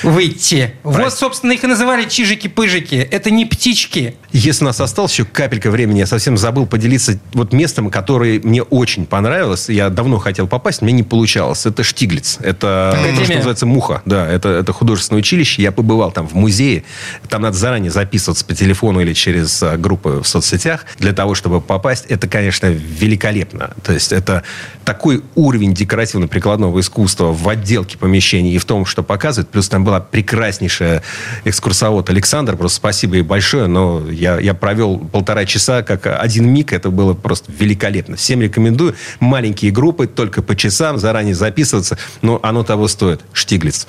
Выйти. Вот, собственно, их и называли чижики-пыжики. Это не птички. Если у нас осталось еще капелька времени, я совсем забыл поделиться вот местом, которое мне очень понравилось. Я давно хотел попасть, мне не получалось. Это Штиглиц. Это Академия. то, что называется Муха. Да, это, это художественное училище. Я побывал там в музее. Там надо заранее записываться по телефону или через а, группы в соцсетях для того, чтобы попасть. Это, конечно, великолепно. То есть это такой уровень декоративно-прикладного искусства в отделке помещений и в том, что показывает. Плюс там была прекраснейшая экскурсовод Александр. Просто спасибо ей большое. Но я, я провел полтора часа как один миг. Это было просто великолепно. Всем рекомендую. Маленькие группы, только по часам, заранее записываться. Но оно того стоит. Штиглиц.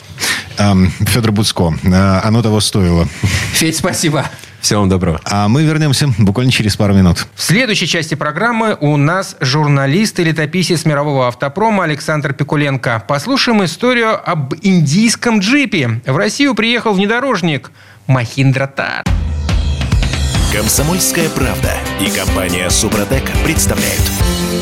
Ам, Федор Буцко. А, Оно того стоило. Федь, спасибо. Всего вам доброго. А мы вернемся буквально через пару минут. В следующей части программы у нас журналист и летописец мирового автопрома Александр Пикуленко. Послушаем историю об индийском джипе. В Россию приехал внедорожник Махиндра Тар. Комсомольская правда и компания Супротек представляют.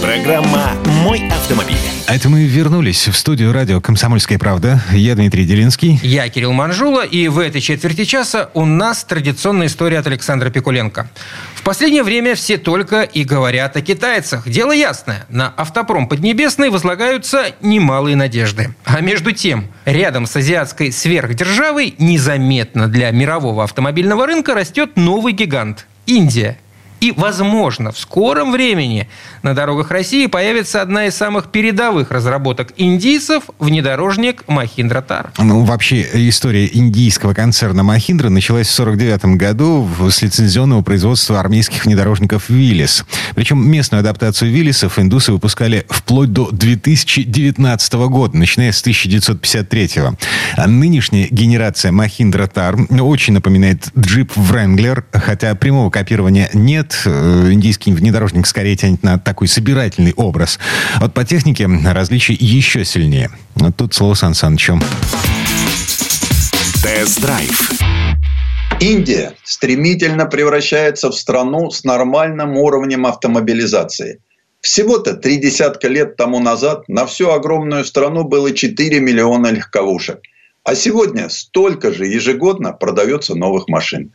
Программа «Мой автомобиль». А это мы вернулись в студию радио «Комсомольская правда». Я Дмитрий Делинский. Я Кирилл Манжула, и в этой четверти часа у нас традиционная история от Александра Пикуленко. В последнее время все только и говорят о китайцах. Дело ясное. На автопром Поднебесный возлагаются немалые надежды. А между тем, рядом с азиатской сверхдержавой незаметно для мирового автомобильного рынка растет новый гигант – Индия. И, возможно, в скором времени на дорогах России появится одна из самых передовых разработок индийцев – внедорожник Махиндра Тар. Ну, вообще, история индийского концерна Махиндра началась в 1949 году с лицензионного производства армейских внедорожников «Виллис». Причем местную адаптацию «Виллисов» индусы выпускали вплоть до 2019 года, начиная с 1953 А нынешняя генерация Махиндра Тар очень напоминает джип Wrangler, хотя прямого копирования нет, Э, индийский внедорожник скорее тянет на такой собирательный образ. Вот по технике различия еще сильнее. Вот тут слово Сан Санычу. Тест-драйв. Индия стремительно превращается в страну с нормальным уровнем автомобилизации. Всего-то три десятка лет тому назад на всю огромную страну было 4 миллиона легковушек. А сегодня столько же ежегодно продается новых машин.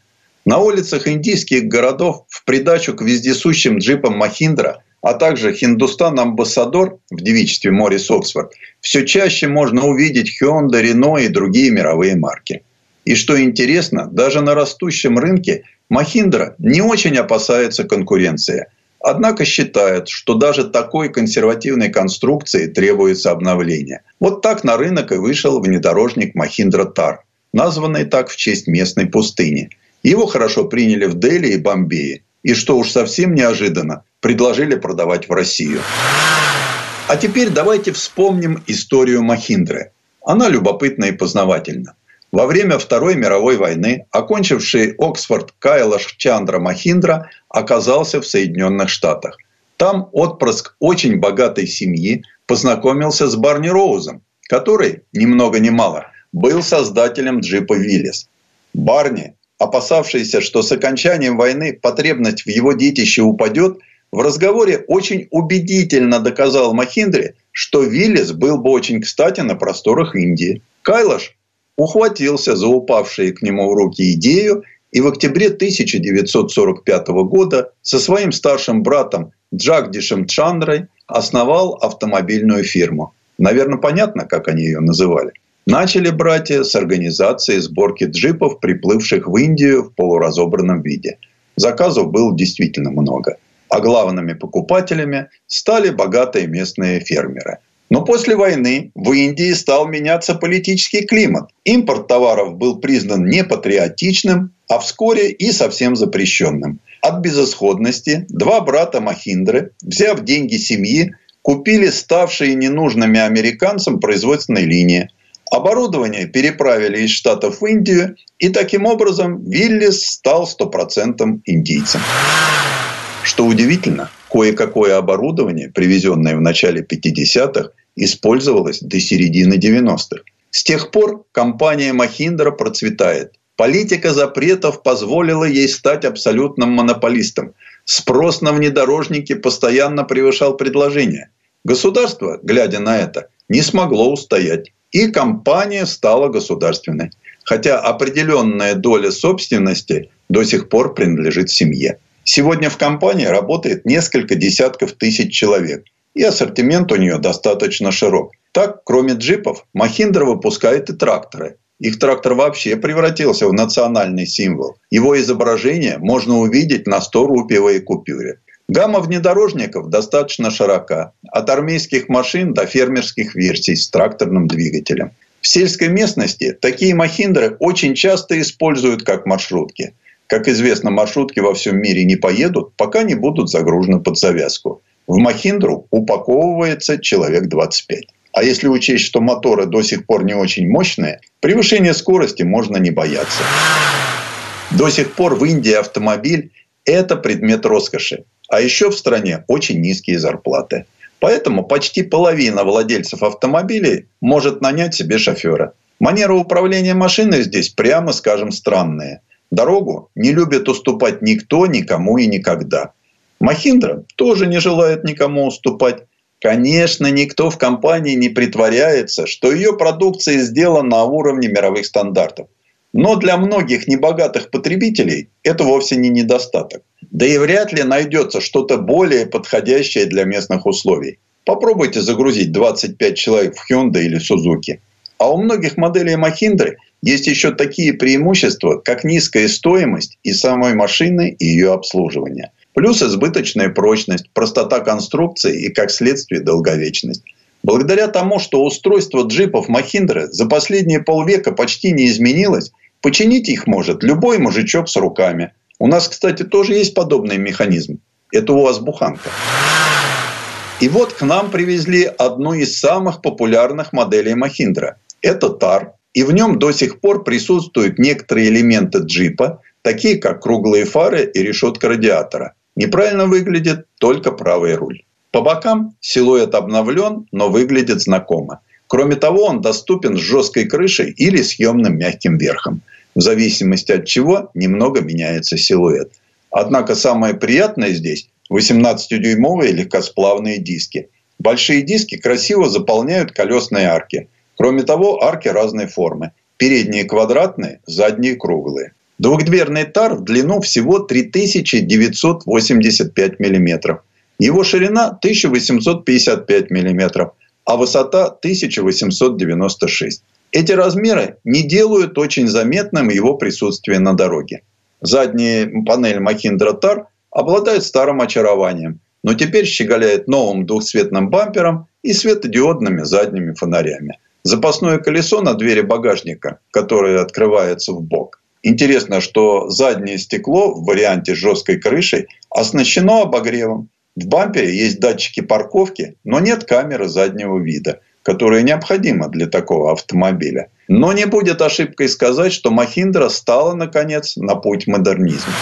На улицах индийских городов в придачу к вездесущим джипам Махиндра, а также Хиндустан Амбассадор в девичестве Морис Оксфорд, все чаще можно увидеть Hyundai, Renault и другие мировые марки. И что интересно, даже на растущем рынке Махиндра не очень опасается конкуренции. Однако считает, что даже такой консервативной конструкции требуется обновление. Вот так на рынок и вышел внедорожник Махиндра Тар, названный так в честь местной пустыни – его хорошо приняли в Дели и Бомбее. И что уж совсем неожиданно, предложили продавать в Россию. А теперь давайте вспомним историю Махиндры. Она любопытна и познавательна. Во время Второй мировой войны окончивший Оксфорд Кайлаш Чандра Махиндра оказался в Соединенных Штатах. Там отпрыск очень богатой семьи познакомился с Барни Роузом, который, ни много ни мало, был создателем джипа Виллис. Барни опасавшийся, что с окончанием войны потребность в его детище упадет, в разговоре очень убедительно доказал Махиндре, что Виллис был бы очень кстати на просторах Индии. Кайлаш ухватился за упавшие к нему в руки идею и в октябре 1945 года со своим старшим братом Джагдишем Чандрой основал автомобильную фирму. Наверное, понятно, как они ее называли. Начали братья с организации сборки джипов, приплывших в Индию в полуразобранном виде. Заказов было действительно много. А главными покупателями стали богатые местные фермеры. Но после войны в Индии стал меняться политический климат. Импорт товаров был признан непатриотичным, а вскоре и совсем запрещенным. От безысходности два брата Махиндры, взяв деньги семьи, купили ставшие ненужными американцам производственные линии – Оборудование переправили из Штатов в Индию, и таким образом Виллис стал стопроцентным индийцем. Что удивительно, кое-какое оборудование, привезенное в начале 50-х, использовалось до середины 90-х. С тех пор компания Махиндра процветает. Политика запретов позволила ей стать абсолютным монополистом. Спрос на внедорожники постоянно превышал предложение. Государство, глядя на это, не смогло устоять и компания стала государственной. Хотя определенная доля собственности до сих пор принадлежит семье. Сегодня в компании работает несколько десятков тысяч человек. И ассортимент у нее достаточно широк. Так, кроме джипов, Махиндра выпускает и тракторы. Их трактор вообще превратился в национальный символ. Его изображение можно увидеть на 100-рупиевой купюре. Гамма внедорожников достаточно широка. От армейских машин до фермерских версий с тракторным двигателем. В сельской местности такие махиндры очень часто используют как маршрутки. Как известно, маршрутки во всем мире не поедут, пока не будут загружены под завязку. В махиндру упаковывается человек 25. А если учесть, что моторы до сих пор не очень мощные, превышения скорости можно не бояться. До сих пор в Индии автомобиль – это предмет роскоши. А еще в стране очень низкие зарплаты. Поэтому почти половина владельцев автомобилей может нанять себе шофера. Манера управления машиной здесь, прямо скажем, странная. Дорогу не любит уступать никто, никому и никогда. Махиндра тоже не желает никому уступать. Конечно, никто в компании не притворяется, что ее продукция сделана на уровне мировых стандартов. Но для многих небогатых потребителей это вовсе не недостаток. Да и вряд ли найдется что-то более подходящее для местных условий. Попробуйте загрузить 25 человек в Hyundai или Suzuki. А у многих моделей Mahindra есть еще такие преимущества, как низкая стоимость и самой машины, и ее обслуживания. Плюс избыточная прочность, простота конструкции и, как следствие, долговечность. Благодаря тому, что устройство джипов Махиндры за последние полвека почти не изменилось, починить их может любой мужичок с руками. У нас, кстати, тоже есть подобный механизм. Это у вас буханка. И вот к нам привезли одну из самых популярных моделей Махиндра. Это ТАР. И в нем до сих пор присутствуют некоторые элементы джипа, такие как круглые фары и решетка радиатора. Неправильно выглядит только правый руль. По бокам силуэт обновлен, но выглядит знакомо. Кроме того, он доступен с жесткой крышей или съемным мягким верхом. В зависимости от чего немного меняется силуэт. Однако самое приятное здесь 18-дюймовые легкосплавные диски. Большие диски красиво заполняют колесные арки. Кроме того, арки разной формы. Передние квадратные, задние круглые. Двухдверный тар в длину всего 3985 мм. Его ширина 1855 мм, а высота 1896. Эти размеры не делают очень заметным его присутствие на дороге. Задняя панель Mahindra Tar обладает старым очарованием, но теперь щеголяет новым двухцветным бампером и светодиодными задними фонарями. Запасное колесо на двери багажника, которое открывается в бок. Интересно, что заднее стекло в варианте с жесткой крышей оснащено обогревом. В бампере есть датчики парковки, но нет камеры заднего вида, которая необходима для такого автомобиля. Но не будет ошибкой сказать, что Махиндра стала, наконец, на путь модернизма.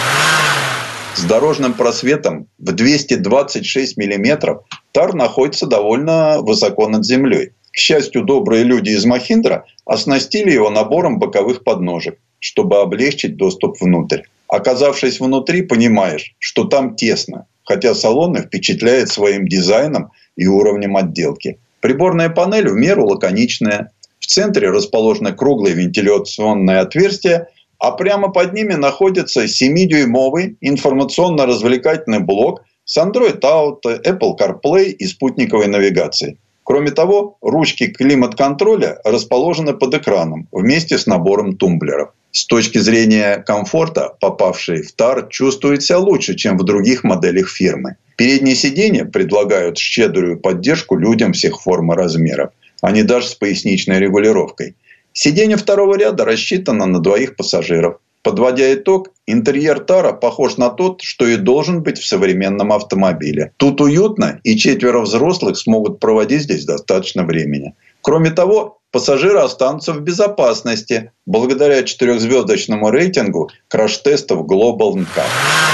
С дорожным просветом в 226 миллиметров Тар находится довольно высоко над землей. К счастью, добрые люди из Махиндра оснастили его набором боковых подножек, чтобы облегчить доступ внутрь. Оказавшись внутри, понимаешь, что там тесно, хотя салон и впечатляет своим дизайном и уровнем отделки. Приборная панель в меру лаконичная. В центре расположено круглое вентиляционное отверстие, а прямо под ними находится 7-дюймовый информационно-развлекательный блок с Android Auto, Apple CarPlay и спутниковой навигацией. Кроме того, ручки климат-контроля расположены под экраном вместе с набором тумблеров. С точки зрения комфорта, попавший в ТАР чувствует себя лучше, чем в других моделях фирмы. Передние сиденья предлагают щедрую поддержку людям всех форм и размеров. Они даже с поясничной регулировкой. Сиденье второго ряда рассчитано на двоих пассажиров. Подводя итог, интерьер Тара похож на тот, что и должен быть в современном автомобиле. Тут уютно, и четверо взрослых смогут проводить здесь достаточно времени. Кроме того, пассажиры останутся в безопасности благодаря четырехзвездочному рейтингу краш-тестов Global NCAP.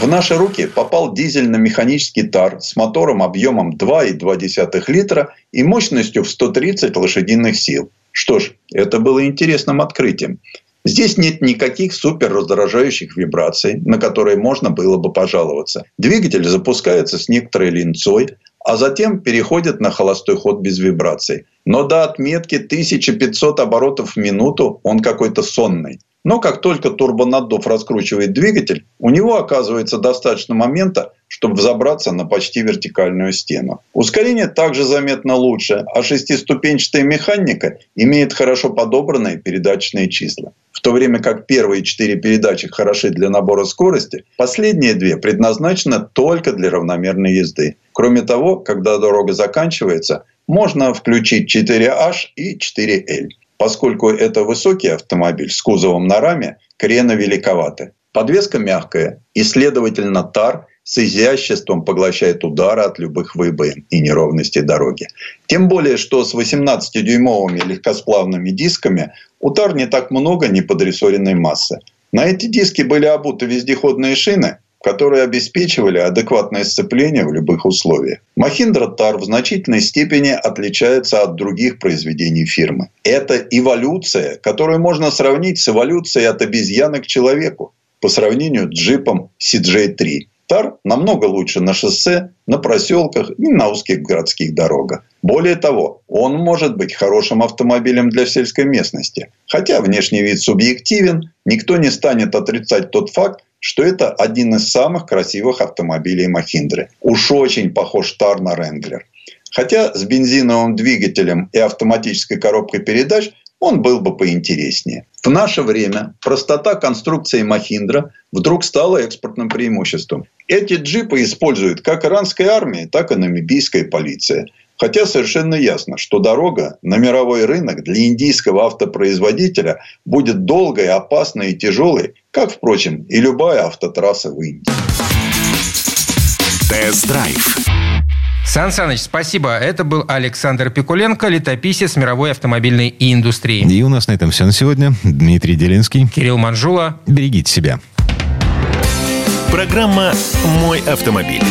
В наши руки попал дизельно-механический ТАР с мотором объемом 2,2 литра и мощностью в 130 лошадиных сил. Что ж, это было интересным открытием. Здесь нет никаких супер раздражающих вибраций, на которые можно было бы пожаловаться. Двигатель запускается с некоторой линцой, а затем переходит на холостой ход без вибраций. Но до отметки 1500 оборотов в минуту он какой-то сонный. Но как только турбонаддув раскручивает двигатель, у него оказывается достаточно момента, чтобы взобраться на почти вертикальную стену. Ускорение также заметно лучше, а шестиступенчатая механика имеет хорошо подобранные передаточные числа. В то время как первые четыре передачи хороши для набора скорости, последние две предназначены только для равномерной езды. Кроме того, когда дорога заканчивается, можно включить 4H и 4L. Поскольку это высокий автомобиль с кузовом на раме, крены великоваты. Подвеска мягкая и, следовательно, тар с изяществом поглощает удары от любых выбоин и неровностей дороги. Тем более, что с 18-дюймовыми легкосплавными дисками у тар не так много неподрессоренной массы. На эти диски были обуты вездеходные шины, которые обеспечивали адекватное сцепление в любых условиях. Махиндра Тар в значительной степени отличается от других произведений фирмы. Это эволюция, которую можно сравнить с эволюцией от обезьяны к человеку по сравнению с джипом CJ3. Тар намного лучше на шоссе, на проселках и на узких городских дорогах. Более того, он может быть хорошим автомобилем для сельской местности. Хотя внешний вид субъективен, никто не станет отрицать тот факт, что это один из самых красивых автомобилей Махиндры. Уж очень похож Тар на Ренглер. Хотя с бензиновым двигателем и автоматической коробкой передач он был бы поинтереснее. В наше время простота конструкции Махиндра вдруг стала экспортным преимуществом. Эти джипы используют как иранская армия, так и намибийская полиция. Хотя совершенно ясно, что дорога на мировой рынок для индийского автопроизводителя будет долгой, опасной и тяжелой, как, впрочем, и любая автотрасса в Индии. Тест-драйв. Сан Саныч, спасибо. Это был Александр Пикуленко, летописец мировой автомобильной индустрии. И у нас на этом все на сегодня. Дмитрий Делинский. Кирилл Манжула. Берегите себя. Программа «Мой автомобиль».